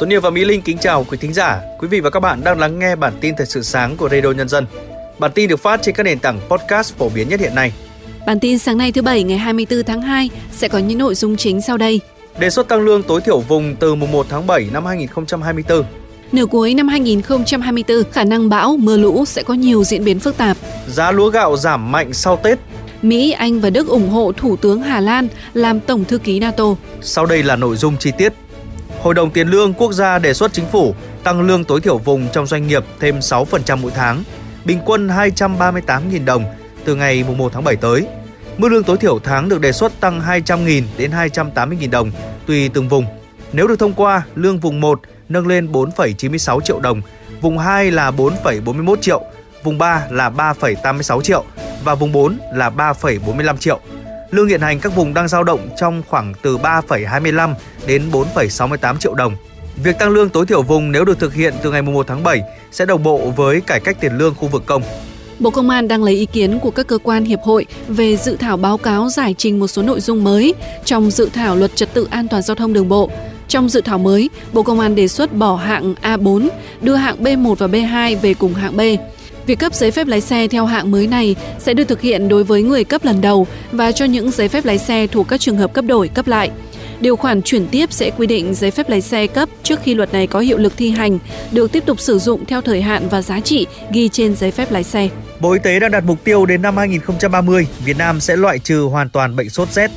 Tuấn Yêu và Mỹ Linh kính chào quý thính giả, quý vị và các bạn đang lắng nghe bản tin thời sự sáng của Radio Nhân dân. Bản tin được phát trên các nền tảng podcast phổ biến nhất hiện nay. Bản tin sáng nay thứ Bảy ngày 24 tháng 2 sẽ có những nội dung chính sau đây. Đề xuất tăng lương tối thiểu vùng từ mùng 1 tháng 7 năm 2024. Nửa cuối năm 2024, khả năng bão, mưa lũ sẽ có nhiều diễn biến phức tạp. Giá lúa gạo giảm mạnh sau Tết. Mỹ, Anh và Đức ủng hộ Thủ tướng Hà Lan làm Tổng thư ký NATO. Sau đây là nội dung chi tiết. Hội đồng Tiền lương Quốc gia đề xuất chính phủ tăng lương tối thiểu vùng trong doanh nghiệp thêm 6% mỗi tháng, bình quân 238.000 đồng từ ngày 1 tháng 7 tới. Mức lương tối thiểu tháng được đề xuất tăng 200.000 đến 280.000 đồng tùy từng vùng. Nếu được thông qua, lương vùng 1 nâng lên 4,96 triệu đồng, vùng 2 là 4,41 triệu, vùng 3 là 3,86 triệu và vùng 4 là 3,45 triệu. Lương hiện hành các vùng đang dao động trong khoảng từ 3,25 đến 4,68 triệu đồng. Việc tăng lương tối thiểu vùng nếu được thực hiện từ ngày 1 tháng 7 sẽ đồng bộ với cải cách tiền lương khu vực công. Bộ Công an đang lấy ý kiến của các cơ quan hiệp hội về dự thảo báo cáo giải trình một số nội dung mới trong dự thảo luật trật tự an toàn giao thông đường bộ. Trong dự thảo mới, Bộ Công an đề xuất bỏ hạng A4, đưa hạng B1 và B2 về cùng hạng B. Việc cấp giấy phép lái xe theo hạng mới này sẽ được thực hiện đối với người cấp lần đầu và cho những giấy phép lái xe thuộc các trường hợp cấp đổi cấp lại. Điều khoản chuyển tiếp sẽ quy định giấy phép lái xe cấp trước khi luật này có hiệu lực thi hành được tiếp tục sử dụng theo thời hạn và giá trị ghi trên giấy phép lái xe. Bộ Y tế đang đặt mục tiêu đến năm 2030, Việt Nam sẽ loại trừ hoàn toàn bệnh sốt rét.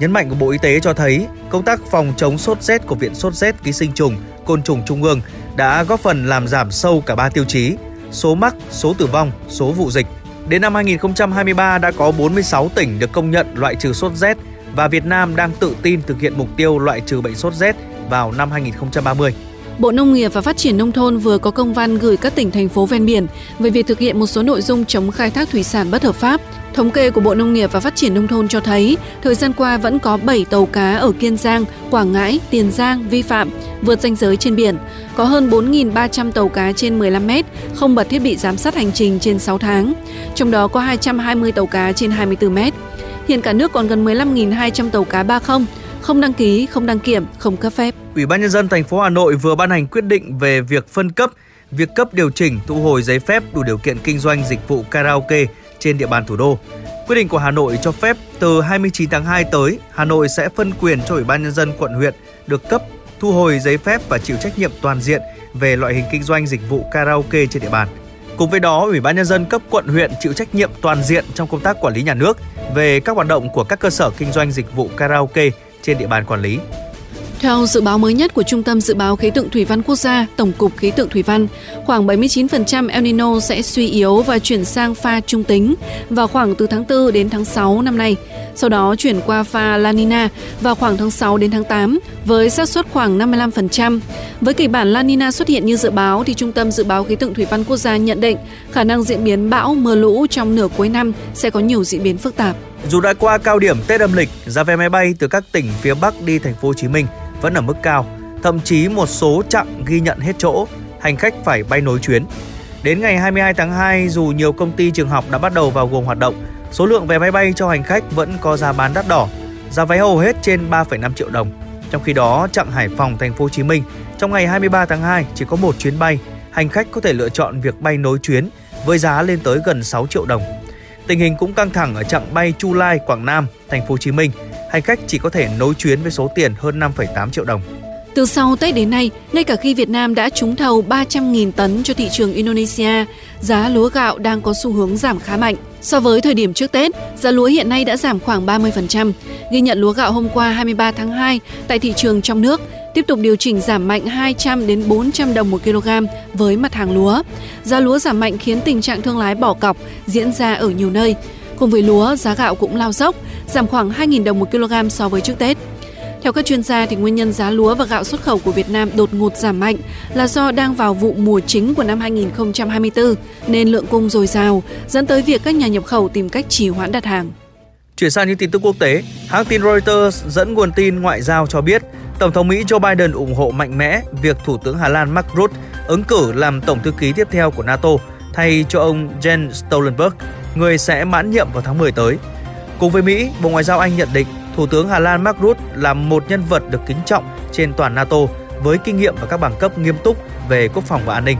Nhấn mạnh của Bộ Y tế cho thấy, công tác phòng chống sốt rét của Viện Sốt rét Ký sinh trùng, Côn trùng Trung ương đã góp phần làm giảm sâu cả ba tiêu chí: số mắc, số tử vong, số vụ dịch. Đến năm 2023 đã có 46 tỉnh được công nhận loại trừ sốt rét và Việt Nam đang tự tin thực hiện mục tiêu loại trừ bệnh sốt rét vào năm 2030. Bộ Nông nghiệp và Phát triển Nông thôn vừa có công văn gửi các tỉnh, thành phố ven biển về việc thực hiện một số nội dung chống khai thác thủy sản bất hợp pháp. Thống kê của Bộ Nông nghiệp và Phát triển Nông thôn cho thấy, thời gian qua vẫn có 7 tàu cá ở Kiên Giang, Quảng Ngãi, Tiền Giang vi phạm, vượt danh giới trên biển. Có hơn 4.300 tàu cá trên 15 mét không bật thiết bị giám sát hành trình trên 6 tháng. Trong đó có 220 tàu cá trên 24 mét. Hiện cả nước còn gần 15.200 tàu cá ba không, không đăng ký, không đăng kiểm, không cấp phép. Ủy ban nhân dân thành phố Hà Nội vừa ban hành quyết định về việc phân cấp, việc cấp điều chỉnh thu hồi giấy phép đủ điều kiện kinh doanh dịch vụ karaoke trên địa bàn thủ đô. Quyết định của Hà Nội cho phép từ 29 tháng 2 tới, Hà Nội sẽ phân quyền cho Ủy ban nhân dân quận huyện được cấp thu hồi giấy phép và chịu trách nhiệm toàn diện về loại hình kinh doanh dịch vụ karaoke trên địa bàn. Cùng với đó, Ủy ban nhân dân cấp quận huyện chịu trách nhiệm toàn diện trong công tác quản lý nhà nước về các hoạt động của các cơ sở kinh doanh dịch vụ karaoke trên địa bàn quản lý. Theo dự báo mới nhất của Trung tâm Dự báo Khí tượng Thủy văn Quốc gia, Tổng cục Khí tượng Thủy văn, khoảng 79% El Nino sẽ suy yếu và chuyển sang pha trung tính vào khoảng từ tháng 4 đến tháng 6 năm nay. Sau đó chuyển qua pha La Nina vào khoảng tháng 6 đến tháng 8 với xác suất khoảng 55%. Với kịch bản La Nina xuất hiện như dự báo thì Trung tâm Dự báo Khí tượng Thủy văn Quốc gia nhận định khả năng diễn biến bão mưa lũ trong nửa cuối năm sẽ có nhiều diễn biến phức tạp. Dù đã qua cao điểm Tết âm lịch, giá vé máy bay từ các tỉnh phía Bắc đi thành phố Hồ Chí Minh vẫn ở mức cao, thậm chí một số chặng ghi nhận hết chỗ, hành khách phải bay nối chuyến. Đến ngày 22 tháng 2, dù nhiều công ty trường học đã bắt đầu vào gồm hoạt động, số lượng vé máy bay cho hành khách vẫn có giá bán đắt đỏ, giá vé hầu hết trên 3,5 triệu đồng. Trong khi đó, chặng Hải Phòng thành phố Hồ Chí Minh trong ngày 23 tháng 2 chỉ có một chuyến bay, hành khách có thể lựa chọn việc bay nối chuyến với giá lên tới gần 6 triệu đồng. Tình hình cũng căng thẳng ở chặng bay Chu Lai, Quảng Nam, thành phố Hồ Chí Minh. Hành khách chỉ có thể nối chuyến với số tiền hơn 5,8 triệu đồng. Từ sau Tết đến nay, ngay cả khi Việt Nam đã trúng thầu 300.000 tấn cho thị trường Indonesia, giá lúa gạo đang có xu hướng giảm khá mạnh. So với thời điểm trước Tết, giá lúa hiện nay đã giảm khoảng 30%. Ghi nhận lúa gạo hôm qua 23 tháng 2 tại thị trường trong nước tiếp tục điều chỉnh giảm mạnh 200 đến 400 đồng một kg với mặt hàng lúa. Giá lúa giảm mạnh khiến tình trạng thương lái bỏ cọc diễn ra ở nhiều nơi. Cùng với lúa, giá gạo cũng lao dốc, giảm khoảng 2.000 đồng một kg so với trước Tết. Theo các chuyên gia, thì nguyên nhân giá lúa và gạo xuất khẩu của Việt Nam đột ngột giảm mạnh là do đang vào vụ mùa chính của năm 2024 nên lượng cung dồi dào, dẫn tới việc các nhà nhập khẩu tìm cách trì hoãn đặt hàng. Chuyển sang những tin tức quốc tế, hãng tin Reuters dẫn nguồn tin ngoại giao cho biết Tổng thống Mỹ Joe Biden ủng hộ mạnh mẽ việc Thủ tướng Hà Lan Mark Rutte ứng cử làm Tổng thư ký tiếp theo của NATO thay cho ông Jens Stoltenberg, người sẽ mãn nhiệm vào tháng 10 tới. Cùng với Mỹ, Bộ Ngoại giao Anh nhận định Thủ tướng Hà Lan Mark Rutte là một nhân vật được kính trọng trên toàn NATO với kinh nghiệm và các bằng cấp nghiêm túc về quốc phòng và an ninh.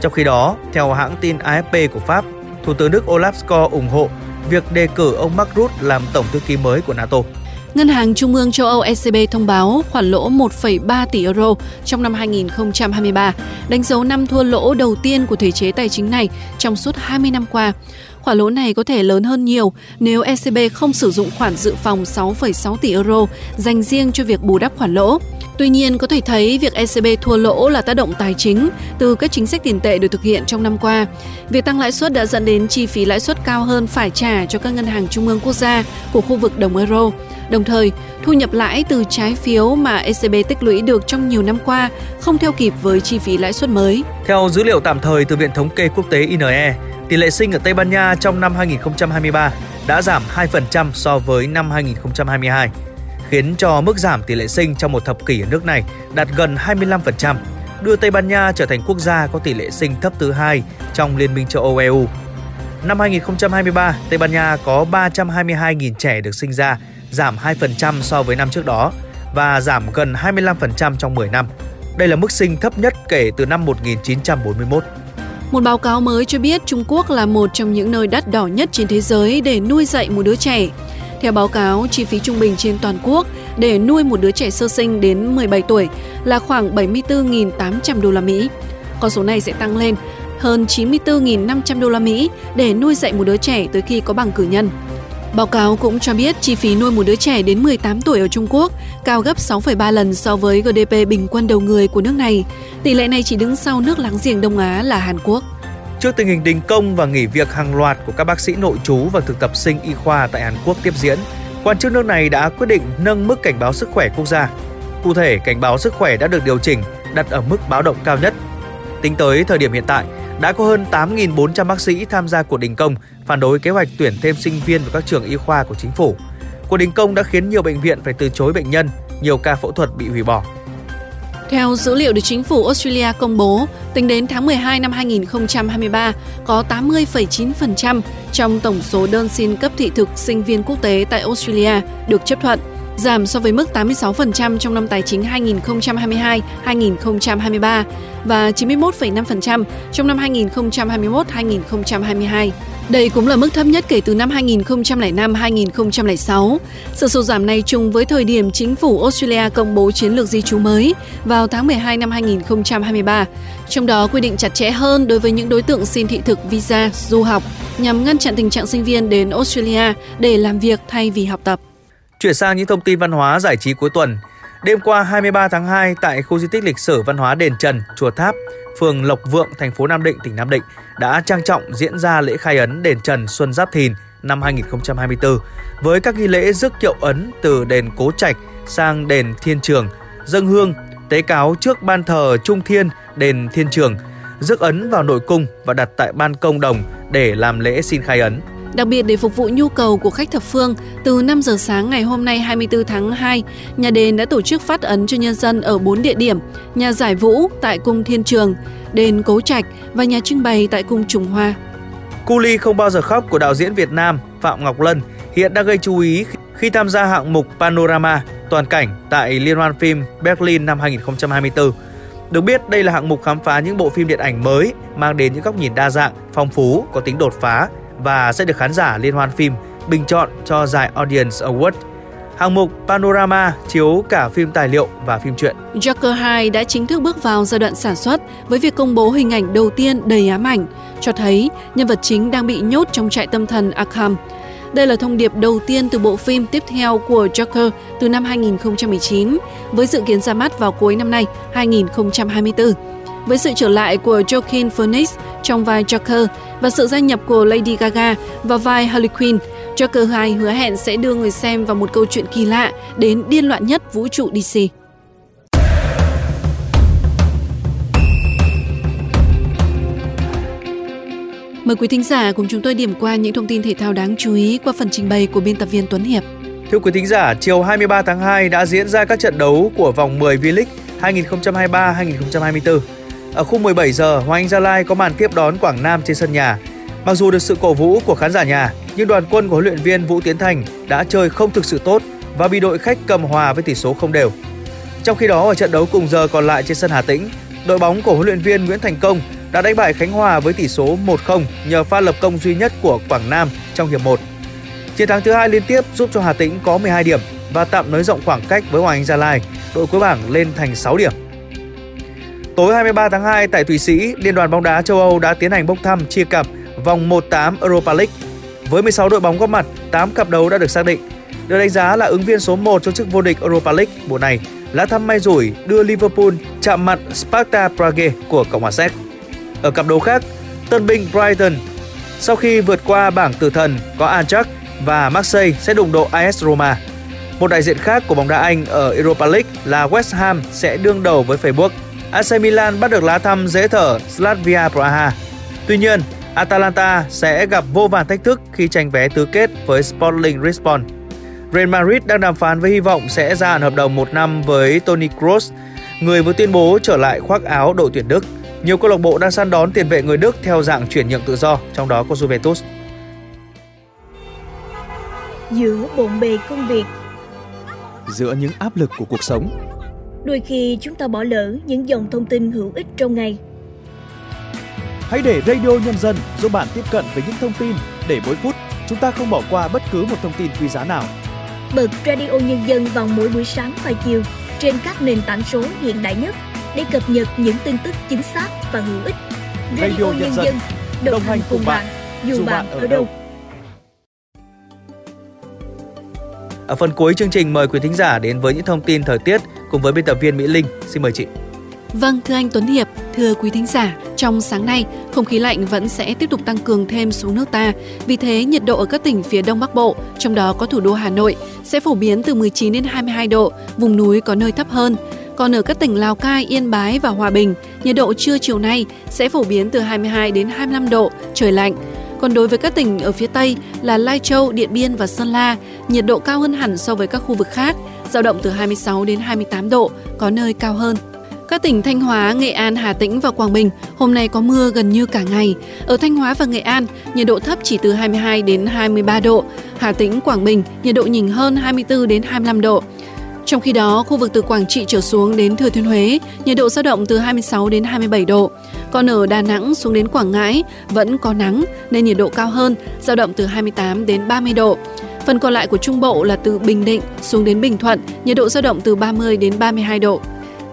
Trong khi đó, theo hãng tin AFP của Pháp, Thủ tướng Đức Olaf Scholz ủng hộ việc đề cử ông Mark Rutte làm tổng thư ký mới của NATO. Ngân hàng Trung ương châu Âu ECB thông báo khoản lỗ 1,3 tỷ euro trong năm 2023, đánh dấu năm thua lỗ đầu tiên của thể chế tài chính này trong suốt 20 năm qua. Khoản lỗ này có thể lớn hơn nhiều nếu ECB không sử dụng khoản dự phòng 6,6 tỷ euro dành riêng cho việc bù đắp khoản lỗ. Tuy nhiên, có thể thấy việc ECB thua lỗ là tác động tài chính từ các chính sách tiền tệ được thực hiện trong năm qua. Việc tăng lãi suất đã dẫn đến chi phí lãi suất cao hơn phải trả cho các ngân hàng trung ương quốc gia của khu vực đồng euro. Đồng thời, thu nhập lãi từ trái phiếu mà ECB tích lũy được trong nhiều năm qua không theo kịp với chi phí lãi suất mới. Theo dữ liệu tạm thời từ Viện Thống kê Quốc tế INE, tỷ lệ sinh ở Tây Ban Nha trong năm 2023 đã giảm 2% so với năm 2022, khiến cho mức giảm tỷ lệ sinh trong một thập kỷ ở nước này đạt gần 25%, đưa Tây Ban Nha trở thành quốc gia có tỷ lệ sinh thấp thứ hai trong Liên minh châu Âu EU. Năm 2023, Tây Ban Nha có 322.000 trẻ được sinh ra, giảm 2% so với năm trước đó và giảm gần 25% trong 10 năm. Đây là mức sinh thấp nhất kể từ năm 1941. Một báo cáo mới cho biết Trung Quốc là một trong những nơi đắt đỏ nhất trên thế giới để nuôi dạy một đứa trẻ. Theo báo cáo, chi phí trung bình trên toàn quốc để nuôi một đứa trẻ sơ sinh đến 17 tuổi là khoảng 74.800 đô la Mỹ. Con số này sẽ tăng lên hơn 94.500 đô la Mỹ để nuôi dạy một đứa trẻ tới khi có bằng cử nhân. Báo cáo cũng cho biết chi phí nuôi một đứa trẻ đến 18 tuổi ở Trung Quốc cao gấp 6,3 lần so với GDP bình quân đầu người của nước này. Tỷ lệ này chỉ đứng sau nước láng giềng Đông Á là Hàn Quốc. Trước tình hình đình công và nghỉ việc hàng loạt của các bác sĩ nội trú và thực tập sinh y khoa tại Hàn Quốc tiếp diễn, quan chức nước này đã quyết định nâng mức cảnh báo sức khỏe quốc gia. Cụ thể, cảnh báo sức khỏe đã được điều chỉnh đặt ở mức báo động cao nhất. Tính tới thời điểm hiện tại, đã có hơn 8.400 bác sĩ tham gia cuộc đình công phản đối kế hoạch tuyển thêm sinh viên vào các trường y khoa của chính phủ. Cuộc đình công đã khiến nhiều bệnh viện phải từ chối bệnh nhân, nhiều ca phẫu thuật bị hủy bỏ. Theo dữ liệu được chính phủ Australia công bố, tính đến tháng 12 năm 2023, có 80,9% trong tổng số đơn xin cấp thị thực sinh viên quốc tế tại Australia được chấp thuận, giảm so với mức 86% trong năm tài chính 2022-2023 và 91,5% trong năm 2021-2022. Đây cũng là mức thấp nhất kể từ năm 2005-2006. Sự sụt giảm này trùng với thời điểm chính phủ Australia công bố chiến lược di trú mới vào tháng 12 năm 2023, trong đó quy định chặt chẽ hơn đối với những đối tượng xin thị thực visa du học nhằm ngăn chặn tình trạng sinh viên đến Australia để làm việc thay vì học tập. Chuyển sang những thông tin văn hóa giải trí cuối tuần. Đêm qua 23 tháng 2 tại khu di tích lịch sử văn hóa Đền Trần, Chùa Tháp, phường Lộc Vượng, thành phố Nam Định, tỉnh Nam Định đã trang trọng diễn ra lễ khai ấn đền Trần Xuân Giáp Thìn năm 2024 với các nghi lễ rước kiệu ấn từ đền Cố Trạch sang đền Thiên Trường, dâng hương, tế cáo trước ban thờ Trung Thiên, đền Thiên Trường, rước ấn vào nội cung và đặt tại ban công đồng để làm lễ xin khai ấn. Đặc biệt để phục vụ nhu cầu của khách thập phương, từ 5 giờ sáng ngày hôm nay 24 tháng 2, nhà đền đã tổ chức phát ấn cho nhân dân ở 4 địa điểm: nhà giải vũ tại cung Thiên Trường, đền Cố Trạch và nhà trưng bày tại cung Trùng Hoa. Cu Ly không bao giờ khóc của đạo diễn Việt Nam Phạm Ngọc Lân hiện đã gây chú ý khi tham gia hạng mục Panorama toàn cảnh tại Liên hoan phim Berlin năm 2024. Được biết, đây là hạng mục khám phá những bộ phim điện ảnh mới mang đến những góc nhìn đa dạng, phong phú, có tính đột phá và sẽ được khán giả liên hoan phim bình chọn cho giải Audience Award. Hạng mục Panorama chiếu cả phim tài liệu và phim truyện. Joker 2 đã chính thức bước vào giai đoạn sản xuất với việc công bố hình ảnh đầu tiên đầy ám ảnh, cho thấy nhân vật chính đang bị nhốt trong trại tâm thần Arkham. Đây là thông điệp đầu tiên từ bộ phim tiếp theo của Joker từ năm 2019, với dự kiến ra mắt vào cuối năm nay 2024. Với sự trở lại của Joaquin Phoenix trong vai Joker và sự gia nhập của Lady Gaga vào vai Harley Quinn, Joker 2 hứa hẹn sẽ đưa người xem vào một câu chuyện kỳ lạ đến điên loạn nhất vũ trụ DC. Mời quý thính giả cùng chúng tôi điểm qua những thông tin thể thao đáng chú ý qua phần trình bày của biên tập viên Tuấn Hiệp. Thưa quý thính giả, chiều 23 tháng 2 đã diễn ra các trận đấu của vòng 10 V-League 2023-2024. Ở khung 17 giờ, Hoàng Anh Gia Lai có màn tiếp đón Quảng Nam trên sân nhà. Mặc dù được sự cổ vũ của khán giả nhà, nhưng đoàn quân của huấn luyện viên Vũ Tiến Thành đã chơi không thực sự tốt và bị đội khách cầm hòa với tỷ số không đều. Trong khi đó ở trận đấu cùng giờ còn lại trên sân Hà Tĩnh, đội bóng của huấn luyện viên Nguyễn Thành Công đã đánh bại Khánh Hòa với tỷ số 1-0 nhờ pha lập công duy nhất của Quảng Nam trong hiệp 1. Chiến thắng thứ hai liên tiếp giúp cho Hà Tĩnh có 12 điểm và tạm nới rộng khoảng cách với Hoàng Anh Gia Lai, đội cuối bảng lên thành 6 điểm. Tối 23 tháng 2 tại Thụy Sĩ, Liên đoàn bóng đá châu Âu đã tiến hành bốc thăm chia cặp vòng 1/8 Europa League. Với 16 đội bóng góp mặt, 8 cặp đấu đã được xác định. Được đánh giá là ứng viên số 1 cho chức vô địch Europa League mùa này lá thăm may rủi đưa Liverpool chạm mặt Sparta Prague của Cộng hòa Séc. Ở cặp đấu khác, tân binh Brighton sau khi vượt qua bảng tử thần có Ajax và Marseille sẽ đụng độ AS Roma. Một đại diện khác của bóng đá Anh ở Europa League là West Ham sẽ đương đầu với Facebook. AC Milan bắt được lá thăm dễ thở Slavia Praha. Tuy nhiên, Atalanta sẽ gặp vô vàn thách thức khi tranh vé tứ kết với Sporting Lisbon. Real Madrid đang đàm phán với hy vọng sẽ gia hạn hợp đồng một năm với Toni Kroos, người vừa tuyên bố trở lại khoác áo đội tuyển Đức. Nhiều câu lạc bộ đang săn đón tiền vệ người Đức theo dạng chuyển nhượng tự do, trong đó có Juventus. Giữa bộn bề công việc, giữa những áp lực của cuộc sống, đôi khi chúng ta bỏ lỡ những dòng thông tin hữu ích trong ngày. Hãy để Radio Nhân dân giúp bạn tiếp cận với những thông tin để mỗi phút chúng ta không bỏ qua bất cứ một thông tin quý giá nào. Bật Radio Nhân dân vào mỗi buổi sáng và chiều trên các nền tảng số hiện đại nhất để cập nhật những tin tức chính xác và hữu ích. Radio, Radio Nhân, Nhân dân đồng, đồng hành cùng bạn, dù bạn ở đâu. Ở phần cuối chương trình mời quý thính giả đến với những thông tin thời tiết cùng với biên tập viên Mỹ Linh. Xin mời chị. Vâng, thưa anh Tuấn Hiệp, thưa quý thính giả, trong sáng nay, không khí lạnh vẫn sẽ tiếp tục tăng cường thêm xuống nước ta. Vì thế, nhiệt độ ở các tỉnh phía Đông Bắc Bộ, trong đó có thủ đô Hà Nội, sẽ phổ biến từ 19 đến 22 độ, vùng núi có nơi thấp hơn. Còn ở các tỉnh Lào Cai, Yên Bái và Hòa Bình, nhiệt độ trưa chiều nay sẽ phổ biến từ 22 đến 25 độ, trời lạnh. Còn đối với các tỉnh ở phía Tây là Lai Châu, Điện Biên và Sơn La, nhiệt độ cao hơn hẳn so với các khu vực khác, giao động từ 26 đến 28 độ, có nơi cao hơn. Các tỉnh Thanh Hóa, Nghệ An, Hà Tĩnh và Quảng Bình hôm nay có mưa gần như cả ngày. Ở Thanh Hóa và Nghệ An, nhiệt độ thấp chỉ từ 22 đến 23 độ. Hà Tĩnh, Quảng Bình, nhiệt độ nhỉnh hơn 24 đến 25 độ. Trong khi đó, khu vực từ Quảng Trị trở xuống đến Thừa Thiên Huế, nhiệt độ dao động từ 26 đến 27 độ. Còn ở Đà Nẵng xuống đến Quảng Ngãi vẫn có nắng nên nhiệt độ cao hơn, dao động từ 28 đến 30 độ. Phần còn lại của Trung Bộ là từ Bình Định xuống đến Bình Thuận, nhiệt độ dao động từ 30 đến 32 độ.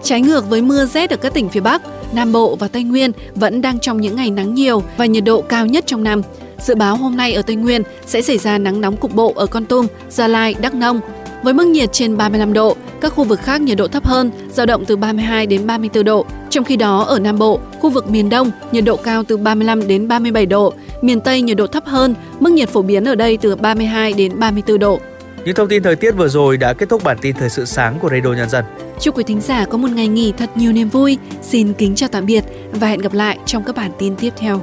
Trái ngược với mưa rét ở các tỉnh phía Bắc, Nam Bộ và Tây Nguyên vẫn đang trong những ngày nắng nhiều và nhiệt độ cao nhất trong năm. Dự báo hôm nay ở Tây Nguyên sẽ xảy ra nắng nóng cục bộ ở Con Tum, Gia Lai, Đắk Nông. Với mức nhiệt trên 35 độ, các khu vực khác nhiệt độ thấp hơn, dao động từ 32 đến 34 độ. Trong khi đó ở Nam Bộ, khu vực miền Đông nhiệt độ cao từ 35 đến 37 độ, miền Tây nhiệt độ thấp hơn, mức nhiệt phổ biến ở đây từ 32 đến 34 độ. Những thông tin thời tiết vừa rồi đã kết thúc bản tin thời sự sáng của Radio Nhân dân. Chúc quý thính giả có một ngày nghỉ thật nhiều niềm vui. Xin kính chào tạm biệt và hẹn gặp lại trong các bản tin tiếp theo.